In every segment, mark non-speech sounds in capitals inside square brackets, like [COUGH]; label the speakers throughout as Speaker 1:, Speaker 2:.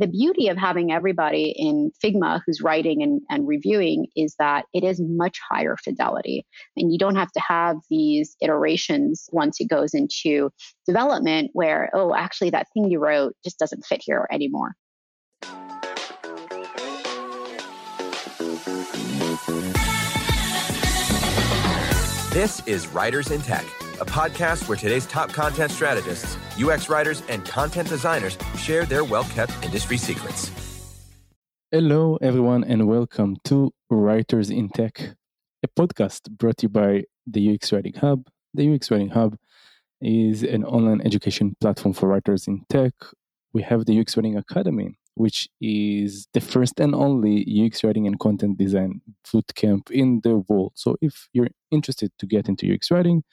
Speaker 1: the beauty of having everybody in Figma who's writing and, and reviewing is that it is much higher fidelity. And you don't have to have these iterations once it goes into development where, oh, actually, that thing you wrote just doesn't fit here anymore.
Speaker 2: This is Writers in Tech, a podcast where today's top content strategists, UX writers, and content designers share their well kept industry secrets.
Speaker 3: Hello, everyone, and welcome to Writers in Tech, a podcast brought to you by the UX Writing Hub. The UX Writing Hub is an online education platform for writers in tech. We have the UX Writing Academy, which is the first and only UX writing and content design bootcamp in the world. So if you're interested to get into UX writing,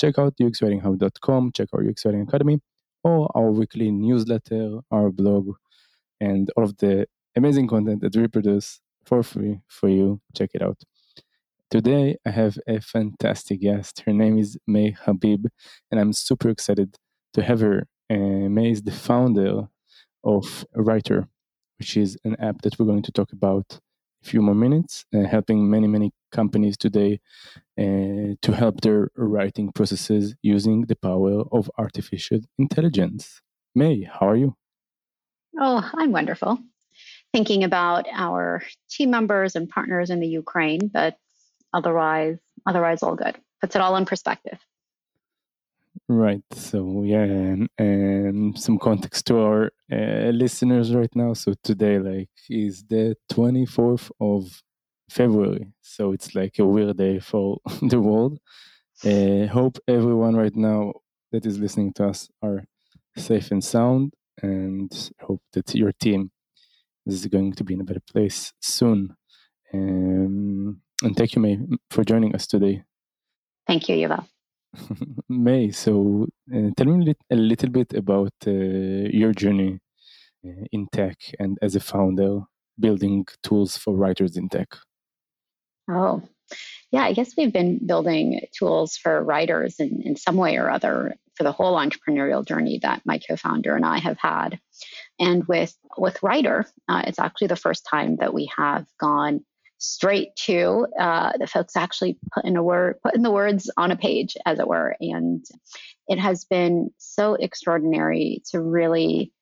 Speaker 3: check out uxwritinghub.com, check our UX Writing Academy, or our weekly newsletter, our blog, and all of the amazing content that we produce for free for you. Check it out. Today, I have a fantastic guest. Her name is May Habib, and I'm super excited to have her. Uh, May is the founder of Writer, which is an app that we're going to talk about few more minutes, uh, helping many, many companies today uh, to help their writing processes using the power of artificial intelligence. May, how are you?
Speaker 1: Oh, I'm wonderful. Thinking about our team members and partners in the Ukraine, but otherwise, otherwise all good. Puts it all in perspective.
Speaker 3: Right. So yeah, and, and some context to our uh, listeners right now. So today, like, is the twenty fourth of February. So it's like a weird day for [LAUGHS] the world. Uh, hope everyone right now that is listening to us are safe and sound, and hope that your team is going to be in a better place soon. Um, and thank you, May, for joining us today.
Speaker 1: Thank you, Yuval. [LAUGHS]
Speaker 3: May, so uh, tell me a little bit about uh, your journey uh, in tech and as a founder building tools for writers in tech.
Speaker 1: Oh, yeah, I guess we've been building tools for writers in, in some way or other for the whole entrepreneurial journey that my co-founder and I have had. And with with Writer, uh, it's actually the first time that we have gone straight to uh, the folks actually put in a word, the words on a page, as it were. And it has been so extraordinary to really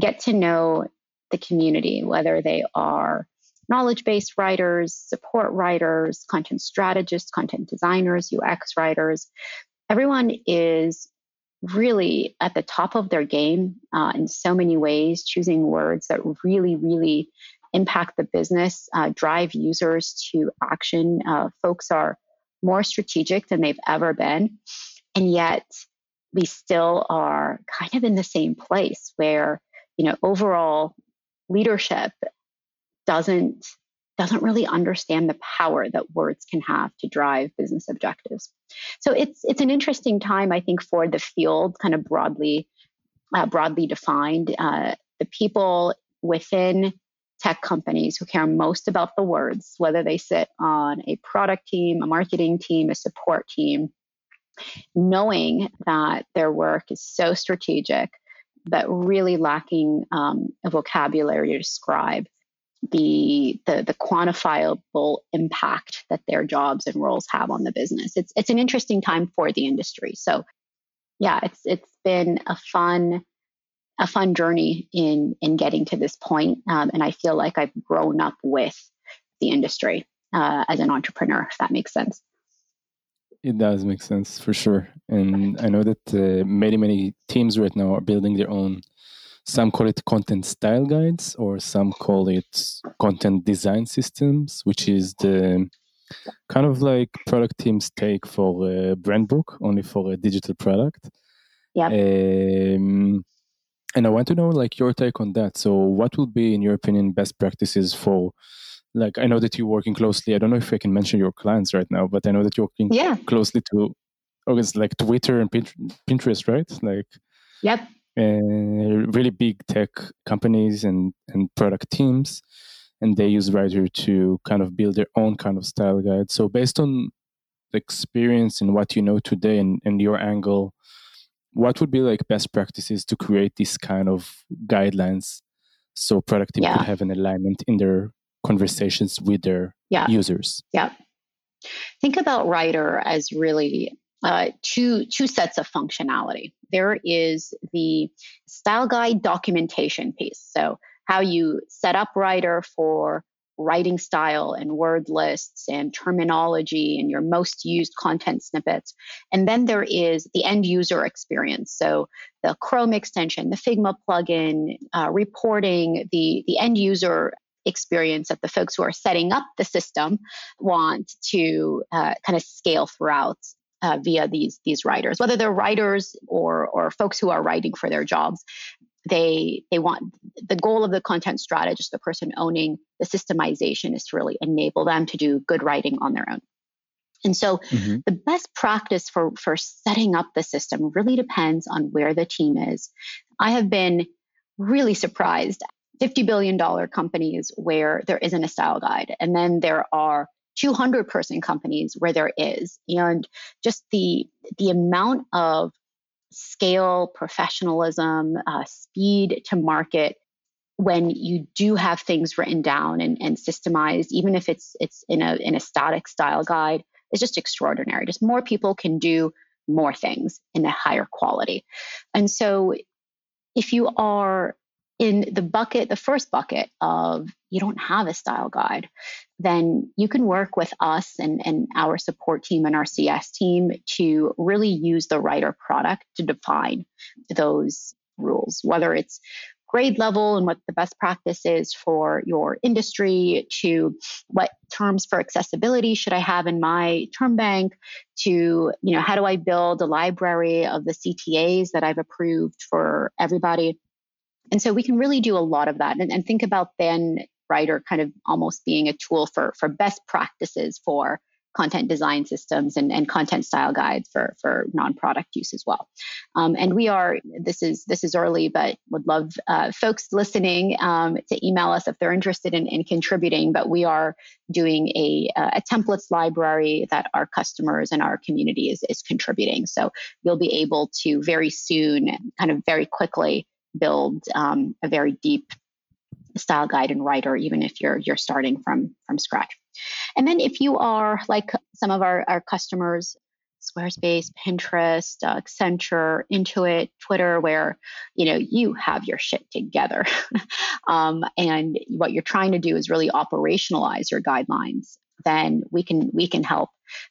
Speaker 1: get to know the community, whether they are knowledge based writers, support writers, content strategists, content designers, UX writers. Everyone is really at the top of their game uh, in so many ways, choosing words that really, really impact the business, uh, drive users to action. Uh, folks are more strategic than they've ever been. And yet, we still are kind of in the same place where, you know, overall leadership doesn't doesn't really understand the power that words can have to drive business objectives. So it's it's an interesting time, I think, for the field, kind of broadly uh, broadly defined. Uh, the people within tech companies who care most about the words, whether they sit on a product team, a marketing team, a support team, knowing that their work is so strategic, but really lacking um, a vocabulary to describe the, the the quantifiable impact that their jobs and roles have on the business. It's it's an interesting time for the industry. So yeah, it's it's been a fun a fun journey in in getting to this point. Um, and I feel like I've grown up with the industry uh, as an entrepreneur. If that makes sense.
Speaker 3: It does make sense for sure, and I know that uh, many many teams right now are building their own some call it content style guides, or some call it content design systems, which is the kind of like product teams take for a brand book, only for a digital product.
Speaker 1: Yeah.
Speaker 3: Um, and I want to know like your take on that. So, what will be, in your opinion, best practices for? Like, I know that you're working closely. I don't know if I can mention your clients right now, but I know that you're working
Speaker 1: yeah.
Speaker 3: closely to, or it's like Twitter and Pinterest, right? Like,
Speaker 1: yep
Speaker 3: uh, really big tech companies and, and product teams, and they use Writer to kind of build their own kind of style guide. So, based on the experience and what you know today and, and your angle, what would be like best practices to create these kind of guidelines so product team yeah. could have an alignment in their conversations with their yeah. users.
Speaker 1: Yeah. Think about Writer as really uh, two two sets of functionality. There is the style guide documentation piece. So how you set up Writer for writing style and word lists and terminology and your most used content snippets. And then there is the end user experience. So the Chrome extension, the Figma plugin, uh, reporting, the, the end user experience that the folks who are setting up the system want to uh, kind of scale throughout uh, via these these writers, whether they're writers or or folks who are writing for their jobs. They they want the goal of the content strategist, the person owning the systemization, is to really enable them to do good writing on their own. And so mm-hmm. the best practice for for setting up the system really depends on where the team is. I have been really surprised $50 billion companies where there isn't a style guide. And then there are 200 person companies where there is. And just the, the amount of scale, professionalism, uh, speed to market when you do have things written down and, and systemized, even if it's it's in a in a static style guide, is just extraordinary. Just more people can do more things in a higher quality. And so if you are in the bucket, the first bucket of you don't have a style guide, then you can work with us and, and our support team and our CS team to really use the writer product to define those rules, whether it's grade level and what the best practice is for your industry to what terms for accessibility should I have in my term bank to, you know, how do I build a library of the CTAs that I've approved for everybody and so we can really do a lot of that. And, and think about then writer kind of almost being a tool for for best practices for content design systems and, and content style guides for for non-product use as well. Um, and we are this is this is early but would love uh, folks listening um, to email us if they're interested in, in contributing but we are doing a, a templates library that our customers and our community is, is contributing. So you'll be able to very soon kind of very quickly build um, a very deep style guide and writer, even if you're you're starting from from scratch. And then if you are like some of our, our customers, Squarespace, Pinterest, uh, Accenture, Intuit, Twitter, where you know you have your shit together, [LAUGHS] um, and what you're trying to do is really operationalize your guidelines. Then we can we can help.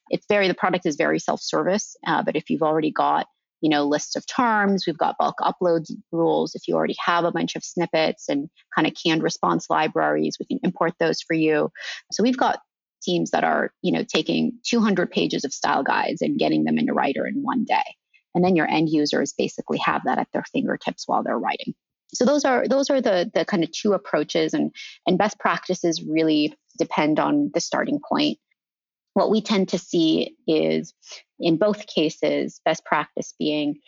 Speaker 1: It's very the product is very self service, uh, but if you've already got you know, lists of terms. We've got bulk upload rules. If you already have a bunch of snippets and kind of canned response libraries, we can import those for you. So we've got teams that are, you know, taking 200 pages of style guides and getting them into Writer in one day. And then your end users basically have that at their fingertips while they're writing. So those are those are the the kind of two approaches and and best practices really depend on the starting point what we tend to see is in both cases, best practice being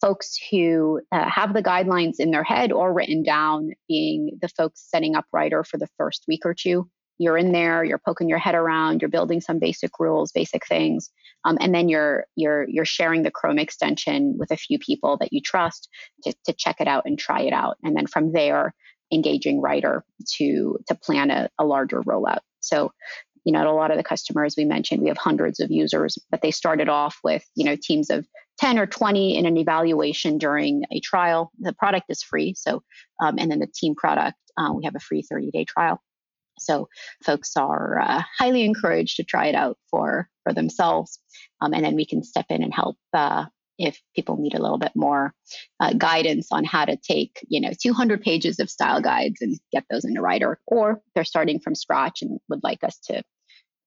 Speaker 1: folks who uh, have the guidelines in their head or written down, being the folks setting up Writer for the first week or two. You're in there, you're poking your head around, you're building some basic rules, basic things, um, and then you're you're you're sharing the Chrome extension with a few people that you trust to, to check it out and try it out, and then from there, engaging Writer to to plan a, a larger rollout. So you know, a lot of the customers we mentioned, we have hundreds of users, but they started off with, you know, teams of 10 or 20 in an evaluation during a trial. The product is free. So, um, and then the team product, uh, we have a free 30 day trial. So folks are uh, highly encouraged to try it out for, for themselves. Um, and then we can step in and help uh, if people need a little bit more uh, guidance on how to take you know 200 pages of style guides and get those into writer or they're starting from scratch and would like us to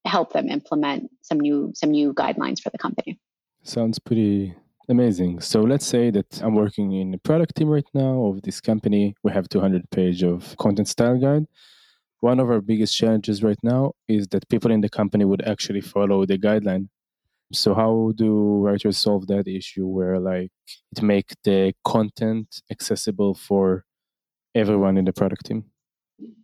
Speaker 1: help them implement some new some new guidelines for the company.
Speaker 3: Sounds pretty amazing. So let's say that I'm working in a product team right now of this company. We have 200 page of content style guide. One of our biggest challenges right now is that people in the company would actually follow the guideline. So how do writers solve that issue where like it make the content accessible for everyone in the product team?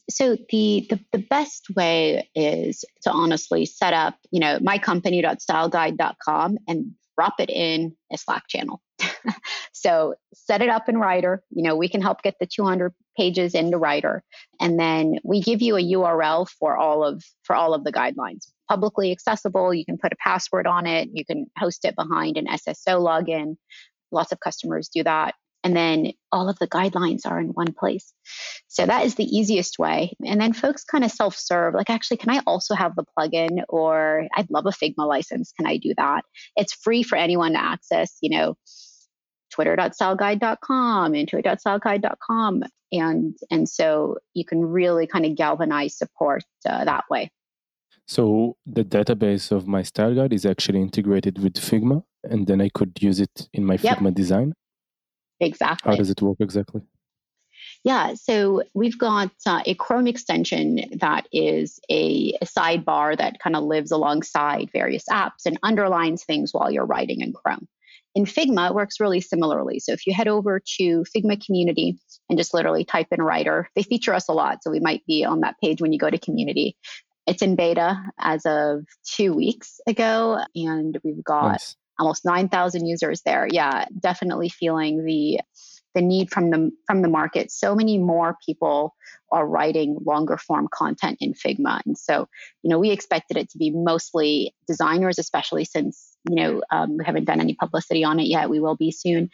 Speaker 1: So the, the, the best way is to honestly set up you know mycompany.styleguide.com and drop it in a Slack channel. [LAUGHS] so set it up in Writer. You know, we can help get the 200 pages into Writer, and then we give you a URL for all of for all of the guidelines. Publicly accessible. You can put a password on it. You can host it behind an SSO login. Lots of customers do that. And then all of the guidelines are in one place. So that is the easiest way. And then folks kind of self serve, like, actually, can I also have the plugin? Or I'd love a Figma license. Can I do that? It's free for anyone to access, you know, twitter.styleguide.com, intuit.styleguide.com. And, and so you can really kind of galvanize support uh, that way.
Speaker 3: So the database of my style guide is actually integrated with Figma, and then I could use it in my yep. Figma design.
Speaker 1: Exactly.
Speaker 3: How does it work exactly?
Speaker 1: Yeah, so we've got uh, a Chrome extension that is a, a sidebar that kind of lives alongside various apps and underlines things while you're writing in Chrome. In Figma, it works really similarly. So if you head over to Figma community and just literally type in writer, they feature us a lot. So we might be on that page when you go to community. It's in beta as of two weeks ago, and we've got nice almost 9,000 users there. Yeah, definitely feeling the the need from the from the market. So many more people are writing longer form content in Figma, and so you know we expected it to be mostly designers, especially since you know um, we haven't done any publicity on it yet. We will be soon,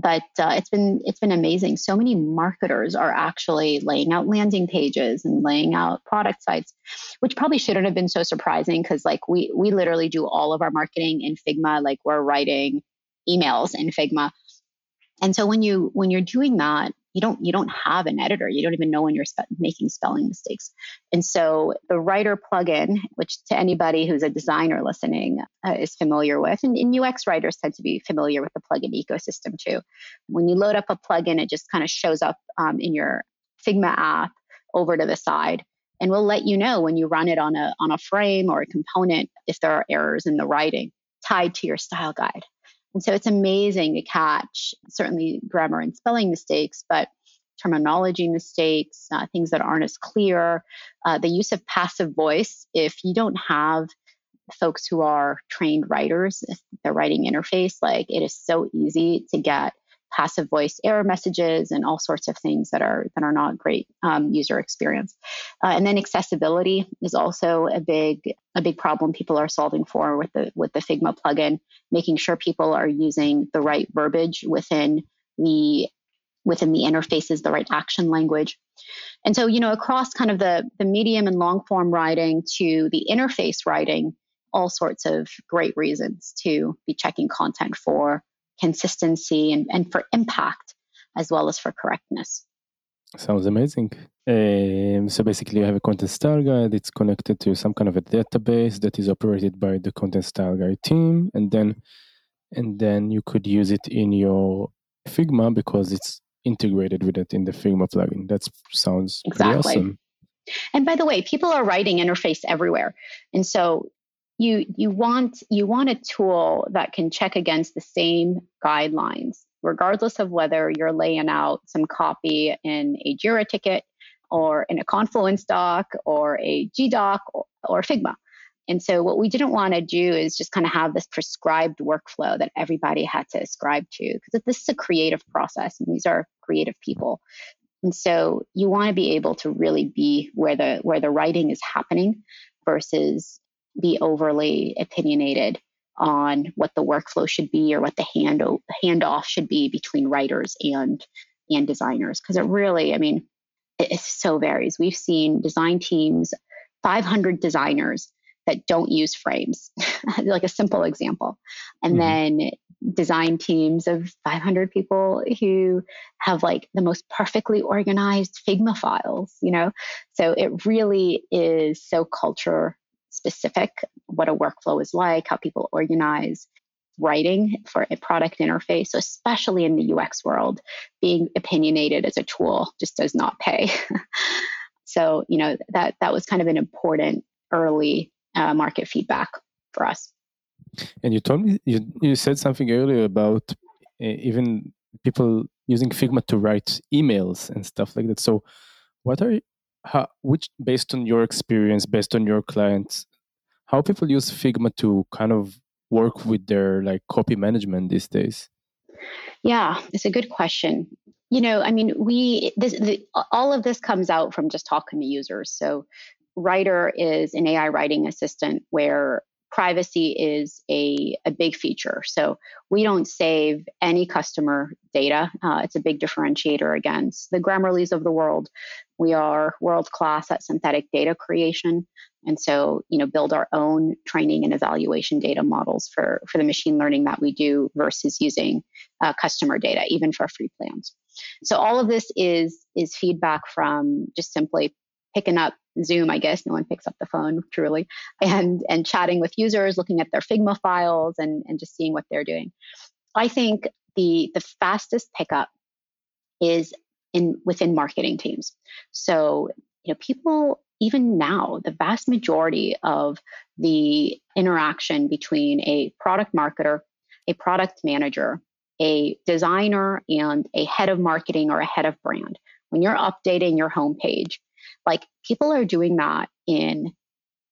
Speaker 1: but uh, it's been it's been amazing. So many marketers are actually laying out landing pages and laying out product sites, which probably shouldn't have been so surprising because like we we literally do all of our marketing in Figma. Like we're writing emails in Figma, and so when you when you're doing that, you don't you don't have an editor. You don't even know when you're spe- making spelling mistakes. And so the writer plugin which to anybody who's a designer listening uh, is familiar with and, and, ux writers tend to be familiar with the plugin ecosystem too. When you load up a plugin it just kind of shows up um, in your figma app over to the side and we'll let you know when you run it on a on a frame or a component if there are errors in the writing tied to your style guide and so it's amazing to catch certainly grammar and spelling mistakes, but terminology mistakes, uh, things that aren't as clear, uh, the use of passive voice. If you don't have folks who are trained writers, the writing interface, like it is so easy to get passive voice error messages and all sorts of things that are that are not great um, user experience. Uh, and then accessibility is also a big a big problem people are solving for with the with the Figma plugin, making sure people are using the right verbiage within the within the interfaces, the right action language. And so, you know, across kind of the the medium and long form writing to the interface writing, all sorts of great reasons to be checking content for consistency and, and for impact as well as for correctness.
Speaker 3: Sounds amazing. Um, so basically, you have a content style guide. It's connected to some kind of a database that is operated by the content style guide team, and then and then you could use it in your Figma because it's integrated with it in the Figma plugin. That sounds exactly. awesome.
Speaker 1: And by the way, people are writing interface everywhere, and so you you want you want a tool that can check against the same guidelines regardless of whether you're laying out some copy in a jira ticket or in a confluence doc or a gdoc or, or figma. And so what we didn't want to do is just kind of have this prescribed workflow that everybody had to ascribe to because this is a creative process and these are creative people. And so you want to be able to really be where the where the writing is happening versus be overly opinionated on what the workflow should be or what the hand handoff should be between writers and and designers. Because it really i mean it, it so varies. We've seen design teams 500 designers that don't use frames. [LAUGHS] Like a simple example. And mm-hmm. then design teams of 500 people who have like the most perfectly organized figma files you know? So it really is so culture specific, what a workflow is like, how people organize writing for a product interface, so especially in the UX world, being opinionated as a tool just does not pay. [LAUGHS] so, you know, that that was kind of an important early uh, market feedback for us.
Speaker 3: And you told me you, you said something earlier about uh, even people using Figma to write emails and stuff like that. So, what are how, which based on your experience, based on your clients, how people use Figma to kind of work with their like copy management these days?
Speaker 1: Yeah, it's a good question. You know, I mean, we this the, all of this comes out from just talking to users. So, Writer is an AI writing assistant where privacy is a, a big feature. So we don't save any customer data. Uh, it's a big differentiator against the Grammarly's of the world. We are world class at synthetic data creation. And so, you know, build our own training and evaluation data models for, for the machine learning that we do versus using uh, customer data, even for free plans. So all of this is is feedback from just simply picking up Zoom, I guess. No one picks up the phone [LAUGHS] truly, and and chatting with users, looking at their Figma files, and and just seeing what they're doing. I think the the fastest pickup is in within marketing teams. So you know, people even now, the vast majority of the interaction between a product marketer, a product manager, a designer, and a head of marketing or a head of brand, when you're updating your homepage, like people are doing that in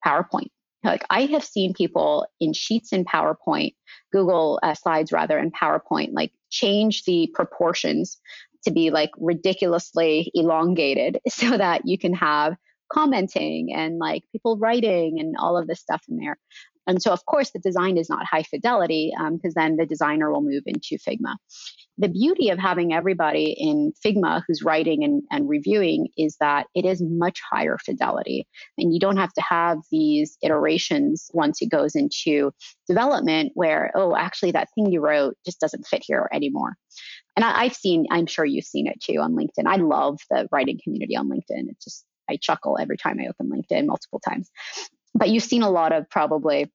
Speaker 1: PowerPoint. Like I have seen people in sheets in PowerPoint, Google uh, Slides rather, in PowerPoint, like change the proportions to be like ridiculously elongated [LAUGHS] so that you can have commenting and like people writing and all of this stuff in there. And so, of course, the design is not high fidelity because um, then the designer will move into Figma the beauty of having everybody in Figma who's writing and, and reviewing is that it is much higher fidelity. And you don't have to have these iterations once it goes into development where, oh, actually, that thing you wrote just doesn't fit here anymore. And I, I've seen, I'm sure you've seen it too on LinkedIn. I love the writing community on LinkedIn. It's just, I chuckle every time I open LinkedIn multiple times. But you've seen a lot of probably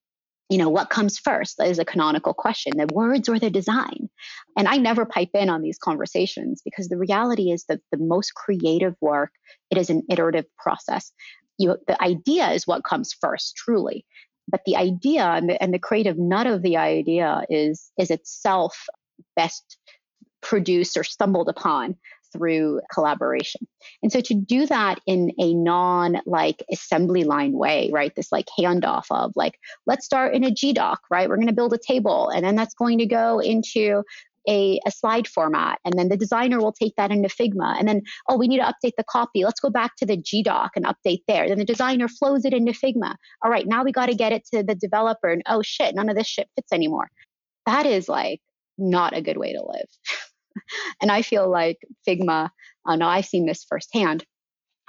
Speaker 1: you know, what comes first is a canonical question the words or the design? And I never pipe in on these conversations because the reality is that the most creative work, it is an iterative process. You, the idea is what comes first, truly. But the idea and the, and the creative nut of the idea is, is itself best produced or stumbled upon through collaboration. And so to do that in a non like assembly line way, right? This like handoff of like, let's start in a GDoc, right? We're going to build a table and then that's going to go into a, a, slide format and then the designer will take that into figma and then oh we need to update the copy let's go back to the gdoc and update there then the designer flows it into figma all right now we got to get it to the developer and oh shit none of this shit fits anymore that is like not a good way to live [LAUGHS] [LAUGHS] and I feel like Figma, uh, now I've seen this firsthand,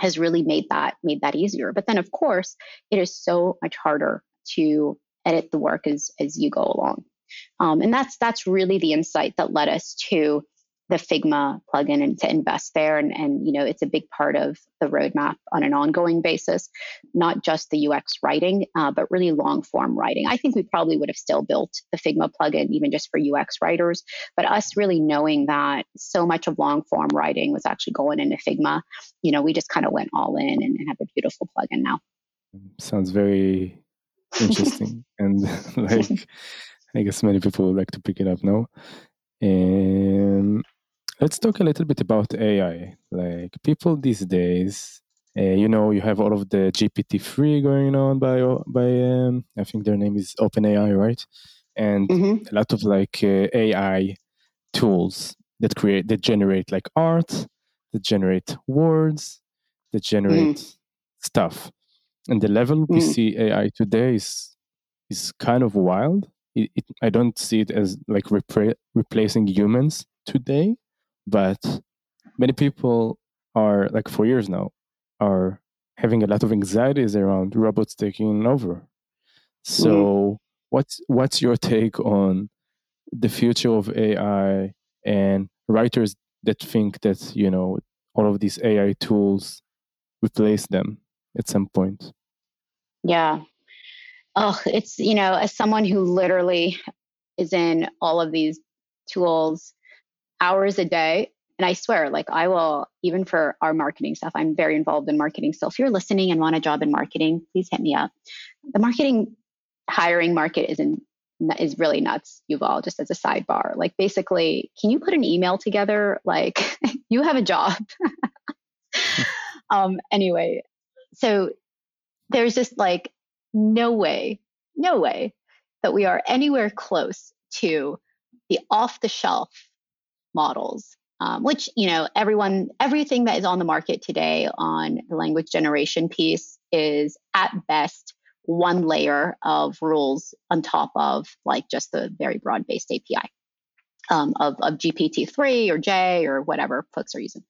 Speaker 1: has really made that made that easier. But then, of course, it is so much harder to edit the work as as you go along. Um, and that's that's really the insight that led us to the Figma plugin and to invest there. And, and, you know, it's a big part of the roadmap on an ongoing basis, not just the UX writing, uh, but really long form writing. I think we probably would have still built the Figma plugin even just for UX writers, but us really knowing that so much of long form writing was actually going into Figma, you know, we just kind of went all in and, and have a beautiful plugin now.
Speaker 3: Sounds very interesting. [LAUGHS] and like, I guess many people would like to pick it up now. And let's talk a little bit about AI. Like people these days, uh, you know, you have all of the GPT three going on by by um, I think their name is OpenAI, right? And mm-hmm. a lot of like uh, AI tools that create that generate like art, that generate words, that generate mm. stuff. And the level mm. we see AI today is is kind of wild. It, it, I don't see it as like repra- replacing humans today but many people are like for years now are having a lot of anxieties around robots taking over. So mm. what's what's your take on the future of ai and writers that think that you know all of these ai tools replace them at some point?
Speaker 1: Yeah. Oh it's you know as someone who literally is in all of these tools hours a day. And I swear, like I will, even for our marketing stuff, I'm very involved in marketing. So if you're listening and want a job in marketing, please hit me up. The marketing hiring market is in is really nuts, Yuval, just as a sidebar. Like basically, can you put an email together? Like [LAUGHS] you have a job. [LAUGHS] um, anyway, so there's just like no way, no way that we are anywhere close to the off the shelf models um, which you know everyone everything that is on the market today on the language generation piece is at best one layer of rules on top of like just the very broad based api um, of, of gpt-3 or j or whatever folks are using.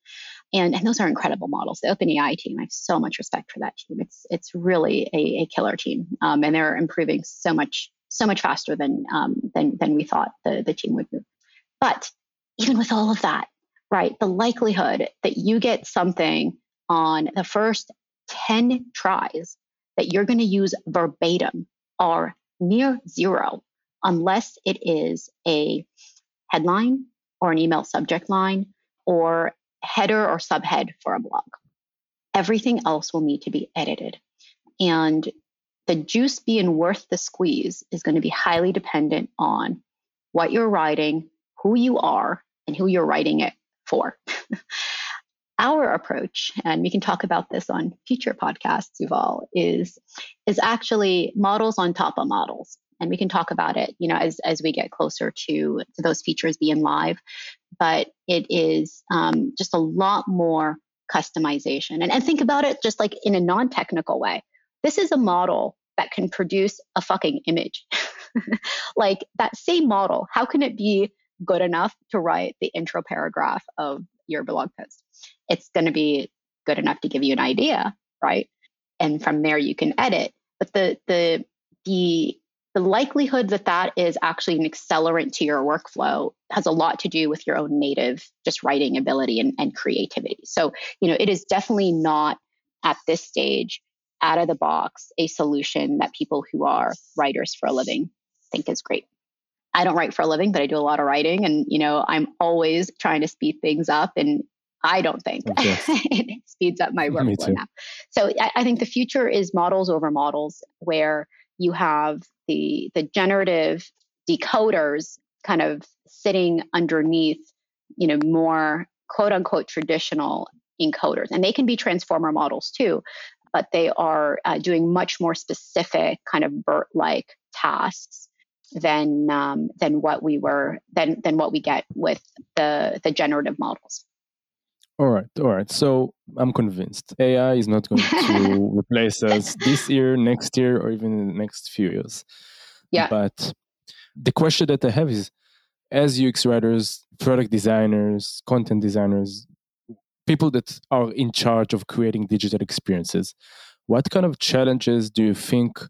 Speaker 1: And, and those are incredible models. The openai team i have so much respect for that team. It's it's really a, a killer team um, and they're improving so much so much faster than um, than than we thought the, the team would move but even with all of that right, the likelihood that you get something on the first 10 tries that you're going to use verbatim are near zero unless it is a headline or an email subject line or header or subhead for a blog. Everything else will need to be edited. And the juice being worth the squeeze is going to be highly dependent on what you're writing, who you are, and who you're writing it for. [LAUGHS] Our approach, and we can talk about this on future podcasts, Yuval, is is actually models on top of models. And we can talk about it, you know, as as we get closer to, to those features being live. But it is um, just a lot more customization. And, and think about it just like in a non-technical way. This is a model that can produce a fucking image. [LAUGHS] like that same model, how can it be good enough to write the intro paragraph of your blog post. It's going to be good enough to give you an idea, right? And from there you can edit. But the the the the likelihood that that is actually an accelerant to your workflow has a lot to do with your own native just writing ability and, and creativity. So, you know, it is definitely not at this stage out of the box a solution that people who are writers for a living think is great. I don't write for a living, but I do a lot of writing. And, you know, I'm always trying to speed things up. And I don't think [LAUGHS] it speeds up my workflow now. So I, I think the future is models over models where you have the the generative decoders kind of sitting underneath, you know, more quote unquote traditional encoders. And they can be transformer models too, but they are uh, doing much more specific kind of BERT like tasks than um, than what we were than than what we get with the the generative models.
Speaker 3: All right, all right. So I'm convinced AI is not going to [LAUGHS] replace us this year, next year, or even in the next few years.
Speaker 1: Yeah.
Speaker 3: But the question that I have is, as UX writers, product designers, content designers, people that are in charge of creating digital experiences, what kind of challenges do you think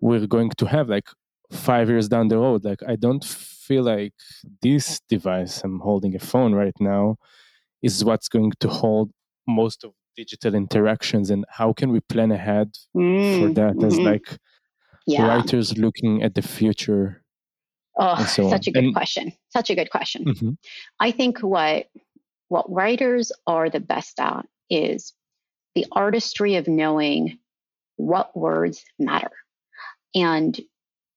Speaker 3: we're going to have? Like, five years down the road like i don't feel like this device i'm holding a phone right now is what's going to hold most of digital interactions and how can we plan ahead mm, for that mm-hmm. as like yeah. writers looking at the future
Speaker 1: oh so such on. a good and, question such a good question mm-hmm. i think what what writers are the best at is the artistry of knowing what words matter and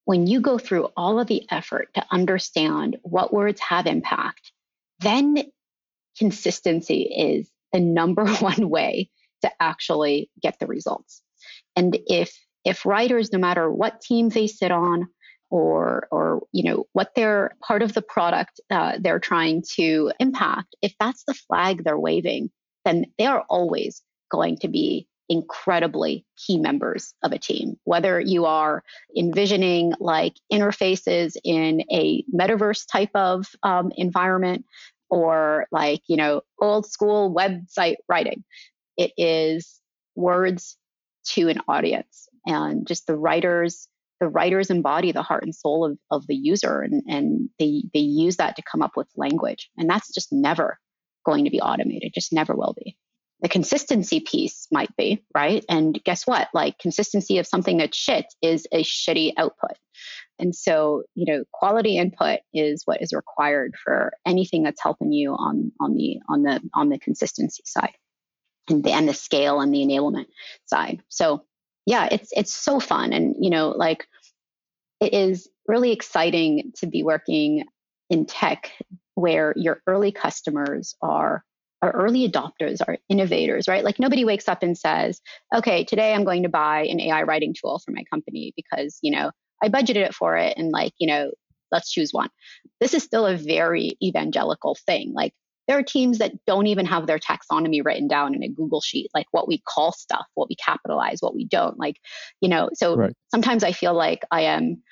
Speaker 1: when you go through all of the effort to understand what words have impact, then consistency is the number [LAUGHS] one way to actually get the results. And if if writers, no matter what team they sit on, or or you know what they're part of the product uh, they're trying to impact, if that's the flag they're waving, then they are always going to be incredibly key members of a team. Whether you are envisioning like interfaces in a metaverse type of um, environment or like, you know, old school website writing, it is words to an audience. And just the writers the writers embody the heart and soul of, of the user and, and they, they use that to come up with language. And that's just never going to be automated just never will be the consistency piece might be, right? And guess what? Like consistency of something that's shit is a shitty output. And so, you know, quality input is what is required for anything that's helping you on on the on the on the consistency side and the and the scale and the enablement side. So yeah, it's it's so fun. And you know, like it is really exciting to be working in tech where your early customers are are early adopters, are innovators, right? Like nobody wakes up and says, okay, today I'm going to buy an AI writing tool for my company because, you know, I budgeted it for it and like, you know, let's choose one. This is still a very evangelical thing. Like there are teams that don't even have their taxonomy written down in a Google sheet, like what we call stuff, what we capitalize, what we don't. Like, you know, so right. sometimes I feel like I am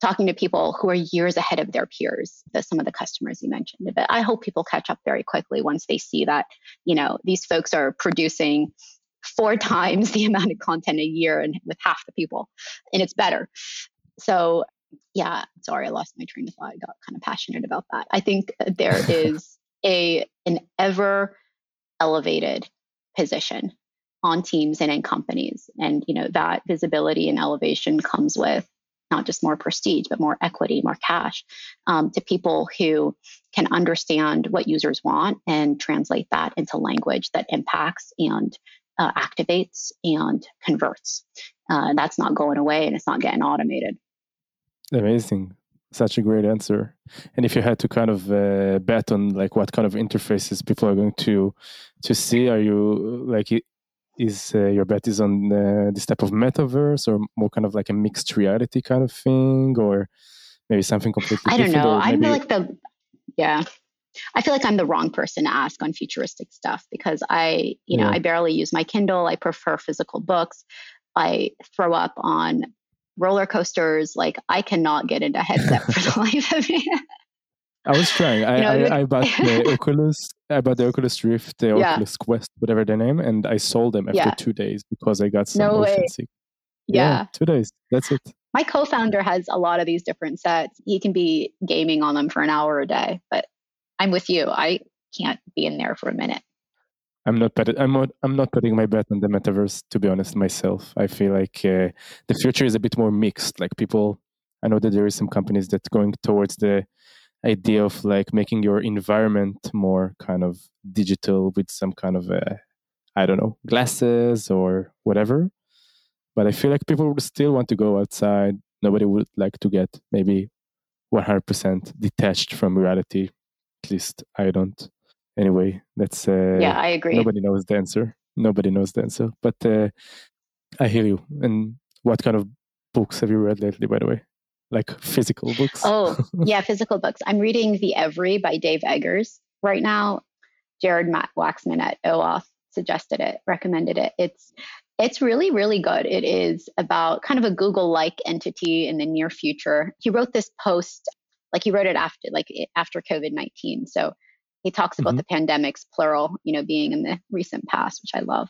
Speaker 1: talking to people who are years ahead of their peers, the, some of the customers you mentioned. But I hope people catch up very quickly once they see that, you know, these folks are producing four [LAUGHS] times the amount of content a year and with half the people, and it's better. So yeah, sorry, I lost my train of thought. I got kind of passionate about that. I think there [LAUGHS] is a an ever elevated position on teams and in companies, and you know that visibility and elevation comes with not just more prestige, but more equity, more cash um, to people who can understand what users want and translate that into language that impacts and uh, activates and converts. Uh, that's not going away and it's not getting automated.
Speaker 3: Amazing. Such a great answer. And if you had to kind of uh, bet on like what kind of interfaces people are going to to see, are you like is uh, your bet is on uh, this type of metaverse or more kind of like a mixed reality kind of thing, or maybe something completely?
Speaker 1: I don't know. I feel like the yeah. I feel like I'm the wrong person to ask on futuristic stuff because I, you know, yeah. I barely use my Kindle. I prefer physical books. I throw up on roller coasters. Like I cannot get into headset for the [LAUGHS] life of me.
Speaker 3: I was trying. I, know, I, I, bought [LAUGHS] the Oculus. I bought the Oculus Rift, the yeah. Oculus Quest, whatever the name, and I sold them after yeah. two days because I got some no sick. Yeah. yeah, two days. That's it.
Speaker 1: My co-founder has a lot of these different sets. He can be gaming on them for an hour a day, but I'm with you. I can't be in there for a minute.
Speaker 3: I'm not bet- I'm not I'm not putting my bet on the metaverse to be honest myself. I feel like uh, the future is a bit more mixed. Like people, I know that there is some companies that going towards the idea of like making your environment more kind of digital with some kind of a, I don't know glasses or whatever. But I feel like people would still want to go outside. Nobody would like to get maybe 100% detached from reality. At least I don't anyway that's uh,
Speaker 1: yeah i agree
Speaker 3: nobody knows the answer nobody knows the answer but uh, i hear you and what kind of books have you read lately by the way like physical books
Speaker 1: oh [LAUGHS] yeah physical books i'm reading the every by dave eggers right now jared matt waxman at oauth suggested it recommended it it's it's really really good it is about kind of a google like entity in the near future he wrote this post like he wrote it after like after covid-19 so he talks about mm-hmm. the pandemics, plural, you know, being in the recent past, which I love.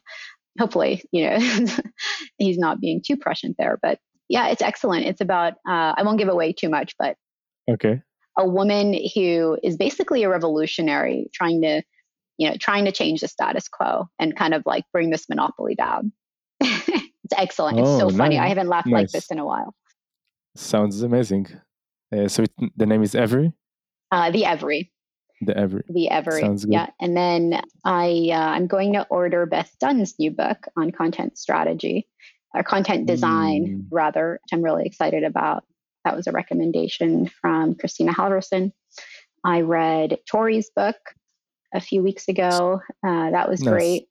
Speaker 1: Hopefully, you know, [LAUGHS] he's not being too prescient there. But yeah, it's excellent. It's about, uh, I won't give away too much, but
Speaker 3: okay,
Speaker 1: a woman who is basically a revolutionary trying to, you know, trying to change the status quo and kind of like bring this monopoly down. [LAUGHS] it's excellent. Oh, it's so funny. I haven't laughed nice. like this in a while.
Speaker 3: Sounds amazing. Uh, so it, the name is Every?
Speaker 1: Uh, the Every.
Speaker 3: The Every.
Speaker 1: The Every. Sounds good. Yeah. And then I uh, I'm going to order Beth Dunn's new book on content strategy or content design mm. rather, which I'm really excited about. That was a recommendation from Kristina Halvorson. I read Torrey's book a few weeks ago. Uh, that was nice. great.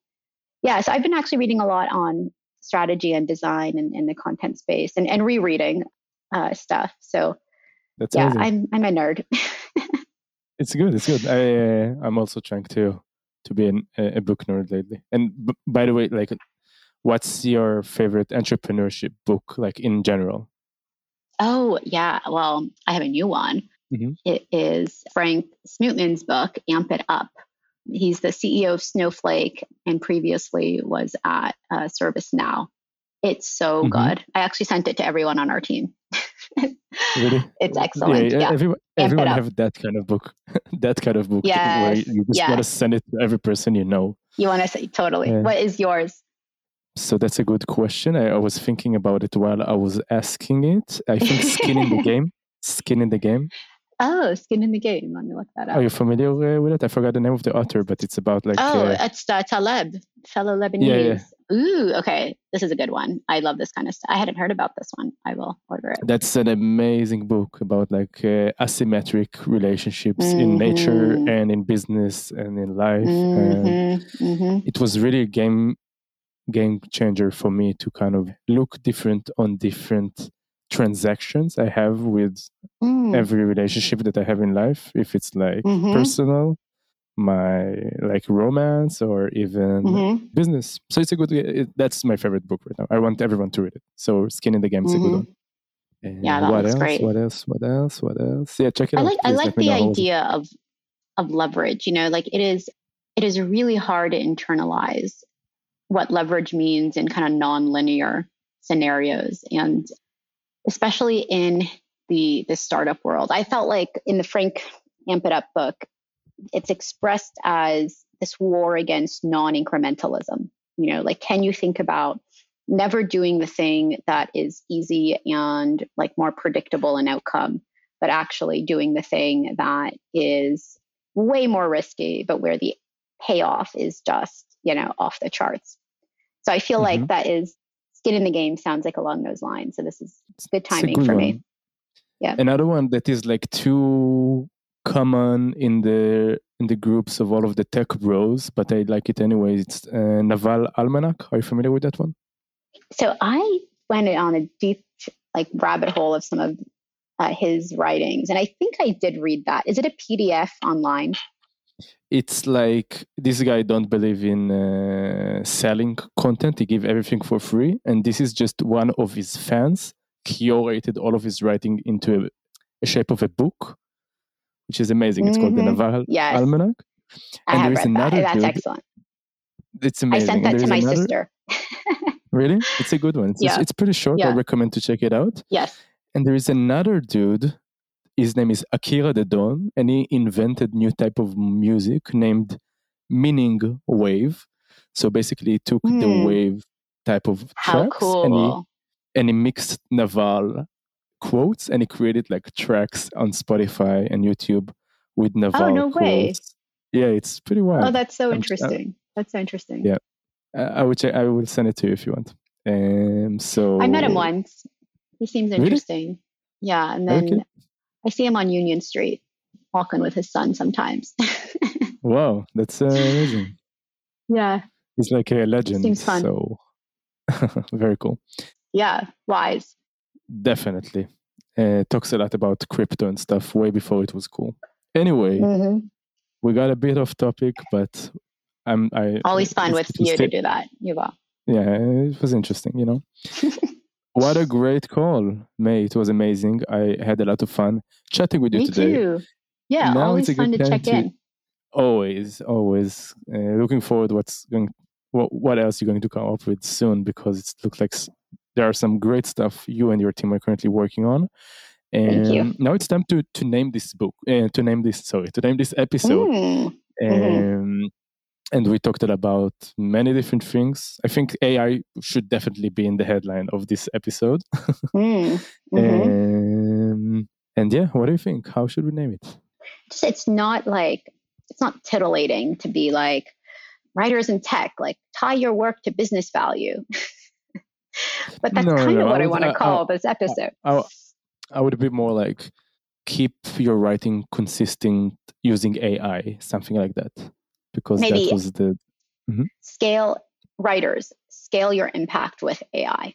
Speaker 1: Yeah, so I've been actually reading a lot on strategy and design and in the content space and, and rereading uh, stuff. So That's yeah, I'm I'm a nerd. [LAUGHS]
Speaker 3: It's good. It's good. I uh, I'm also trying to to be an, a book nerd lately. And b- by the way, like, what's your favorite entrepreneurship book, like in general?
Speaker 1: Oh yeah, well, I have a new one. Mm-hmm. It is Frank Slootman's book, Amp It Up. He's the CEO of Snowflake and previously was at uh, ServiceNow. It's so mm-hmm. good. I actually sent it to everyone on our team. really? [LAUGHS] It's excellent. Yeah, yeah.
Speaker 3: everyone, everyone have that kind of book. [LAUGHS] that kind of book yes. where you just yes. want to send it to every person you know.
Speaker 1: You want to say totally. Yeah. What is yours?
Speaker 3: So that's a good question. I, I, was thinking about it while I was asking it. I think skin in the [LAUGHS] game. Skin in the game.
Speaker 1: Oh, Skin in the Game. Let me look that up.
Speaker 3: Are you familiar with it? I forgot the name of the author, but it's about like.
Speaker 1: Oh, uh, it's uh, Taleb, fellow Lebanese. Yeah, yeah. Ooh, okay. This is a good one. I love this kind of stuff. I hadn't heard about this one. I will order it.
Speaker 3: That's an amazing book about like uh, asymmetric relationships mm-hmm. in nature and in business and in life. Mm-hmm. And mm-hmm. It was really a game game changer for me to kind of look different on different transactions I have with
Speaker 1: Mm.
Speaker 3: every relationship that I have in life, if it's like
Speaker 1: Mhm.
Speaker 3: personal, my like romance, or even
Speaker 1: Mhm.
Speaker 3: business. So it's a good. It, that's my favorite book right now. I want everyone to read it. So Skin in the Game is a good
Speaker 1: Mhm.
Speaker 3: one. And
Speaker 1: Yeah, that
Speaker 3: what else?
Speaker 1: great.
Speaker 3: What else? What else? What else? Yeah, check it
Speaker 1: I
Speaker 3: out.
Speaker 1: like I like the
Speaker 3: know how was it.
Speaker 1: idea of of leverage. You know, like it is it is really hard to internalize what leverage means in kind of non-linear scenarios and especially in the the startup world. I felt like in the Frank Amp It Up book, it's expressed as this war against non-incrementalism. You know, like can you think about never doing the thing that is easy and like more predictable in outcome, but actually doing the thing that is way more risky, but where the payoff is just, you know, off the charts. So I feel
Speaker 3: Mhm.
Speaker 1: like that is skin in the game sounds like along those lines. So this is good timing
Speaker 3: good
Speaker 1: for
Speaker 3: one.
Speaker 1: me. Yeah.
Speaker 3: Another one that is like too common in the in the groups of all of the tech bros, but I like it anyway. It's uh, Naval Almanac. Are you familiar with that one?
Speaker 1: So I went on a deep like rabbit hole of some of uh, his writings, and I think I did read that. Is it a PDF online?
Speaker 3: It's like this guy don't believe in uh, selling content. He give everything for free, and this is just one of his fans curated all of his writing into a, a shape of a book, which is amazing. It's called the
Speaker 1: Mhm.
Speaker 3: Naval
Speaker 1: Yes,
Speaker 3: Almanac.
Speaker 1: I
Speaker 3: and
Speaker 1: have
Speaker 3: there is
Speaker 1: read that.
Speaker 3: another
Speaker 1: That's
Speaker 3: dude-
Speaker 1: excellent.
Speaker 3: It's amazing
Speaker 1: I
Speaker 3: sent
Speaker 1: that to my
Speaker 3: another-
Speaker 1: sister. [LAUGHS]
Speaker 3: Really, it's a good one. It's,
Speaker 1: Yeah.
Speaker 3: it's pretty short. I recommend to check it out.
Speaker 1: yes.
Speaker 3: And there is another dude. His name is Akira the Don, and he invented new type of music named Meaning Wave. So basically, he took the
Speaker 1: Hmm.
Speaker 3: wave type of
Speaker 1: How
Speaker 3: tracks and he and he mixed Naval quotes and he created like tracks on Spotify and YouTube with Naval
Speaker 1: Oh, no way.
Speaker 3: Yeah, it's pretty wild.
Speaker 1: Oh, that's so
Speaker 3: I'm-
Speaker 1: interesting. That's so interesting.
Speaker 3: Yeah. I, I would check, I will send it to you if you want. Um, so
Speaker 1: I met him once. He seems
Speaker 3: Really?
Speaker 1: interesting. Yeah, and then
Speaker 3: Okay.
Speaker 1: I see him on Union Street walking with his son sometimes. [LAUGHS]
Speaker 3: Wow, that's uh, amazing.
Speaker 1: yeah,
Speaker 3: He's like a legend.
Speaker 1: Seems fun.
Speaker 3: So [LAUGHS] very cool.
Speaker 1: yeah, wise.
Speaker 3: Definitely. Uh, talks a lot about crypto and stuff way before it was cool. Anyway,
Speaker 1: Mhm.
Speaker 3: we got a bit off topic, but I'm I
Speaker 1: Always fun with you to do that, Yuval.
Speaker 3: Yeah, it was interesting, you know. [LAUGHS] what a great call, May. It was amazing. I had a lot of fun chatting with you
Speaker 1: Me
Speaker 3: today.
Speaker 1: too. Yeah,
Speaker 3: Now
Speaker 1: always fun
Speaker 3: good
Speaker 1: to check
Speaker 3: to-
Speaker 1: in.
Speaker 3: Always, always uh, looking forward. What's going? What, what else you're going to come up with soon? Because it looks like there are some great stuff you and your team are currently working on. And
Speaker 1: Thank you.
Speaker 3: now it's time to to name this book. Uh, to name this, sorry, to name this episode.
Speaker 1: Mm.
Speaker 3: Um, and we talked about many different things. I think AI should definitely be in the headline of this episode. [LAUGHS]
Speaker 1: mm, mhm.
Speaker 3: um, and yeah, what do you think? How should we name it?
Speaker 1: Just- it's not like it's not titillating to be like writers in tech like tie your work to business value [LAUGHS] but that's
Speaker 3: No,
Speaker 1: kind
Speaker 3: no,
Speaker 1: of what i,
Speaker 3: would-
Speaker 1: want
Speaker 3: I-
Speaker 1: to
Speaker 3: I-
Speaker 1: call this episode
Speaker 3: I, I would be more like keep your writing consistent using AI, something like that, because
Speaker 1: Maybe-
Speaker 3: that was the mm-hmm.
Speaker 1: scale writers scale your impact with ai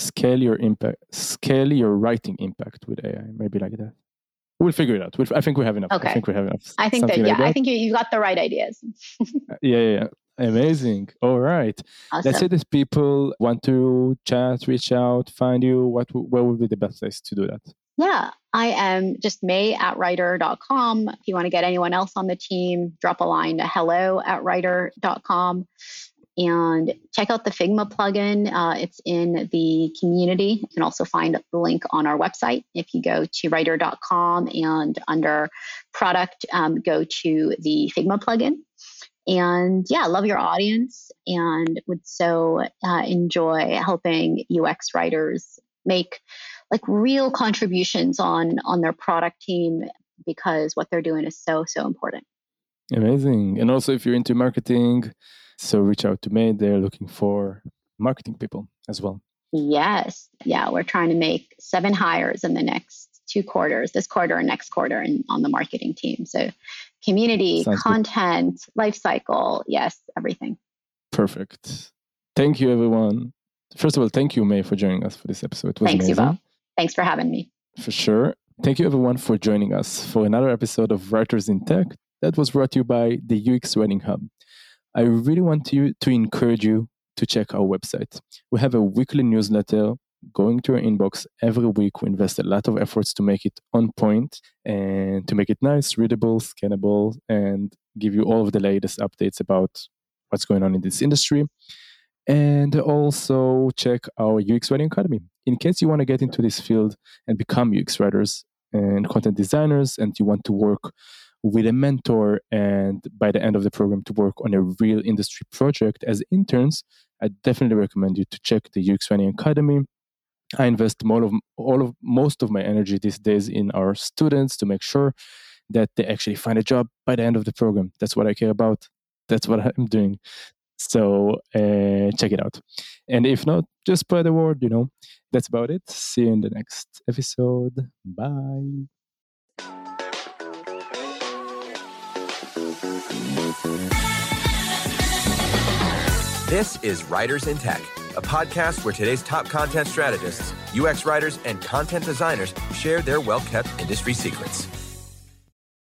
Speaker 3: scale your impact, scale your writing impact with AI, maybe like that. We'll figure it out. We'll, I think we have enough.
Speaker 1: Okay.
Speaker 3: I think we have enough.
Speaker 1: i think that yeah
Speaker 3: like
Speaker 1: i think you, you got the right ideas uh,
Speaker 3: yeah, yeah, yeah. Amazing. All right.
Speaker 1: awesome.
Speaker 3: Let's say that people want to chat, reach out, find you. What where would be the best place to do that?
Speaker 1: Yeah, I am just may at writer.com. If you want to get anyone else on the team, drop a line to hello at writer.com and check out the Figma plugin. Uh, it's in the community. You can also find the link on our website. If you go to writer.com and under product, um, go to the Figma plugin. And yeah, love your audience and would so uh, enjoy helping UX writers make like real contributions on on their product team because what they're doing is so so important
Speaker 3: Amazing. And also, if you're into marketing, so reach out to me. They're looking for marketing people as well.
Speaker 1: yes yeah we're trying to make seven hires in the next two quarters this quarter and next quarter and on the marketing team so community
Speaker 3: Sounds good.
Speaker 1: content life cycle yes everything
Speaker 3: Perfect. Thank you, everyone. First of all, thank you, May, for joining us for this episode. It was
Speaker 1: Thanks,
Speaker 3: amazing.
Speaker 1: Thanks for having me.
Speaker 3: For sure. Thank you, everyone, for joining us for another episode of Writers in Tech that was brought to you by the UX Writing Hub. I really want you to encourage you to check our website. We have a weekly newsletter going to your inbox every week. We invest a lot of efforts to make it on point and to make it nice, readable, scannable, and give you all of the latest updates about what's going on in this industry. And also check our UX Writing Academy. In case you want to get into this field and become UX writers and content designers, and you want to work with a mentor and by the end of the program to work on a real industry project as interns, I definitely recommend you to check the UX Writing Academy. I invest all of all of most of my energy these days in our students to make sure that they actually find a job by the end of the program. That's what I care about. That's what I'm doing. So uh, check it out. And if not, just spread the word. You know, that's about it. See you in the next episode. Bye.
Speaker 2: This is Writers in Tech, a podcast where today's top content strategists, UX writers, and content designers share their well kept industry secrets.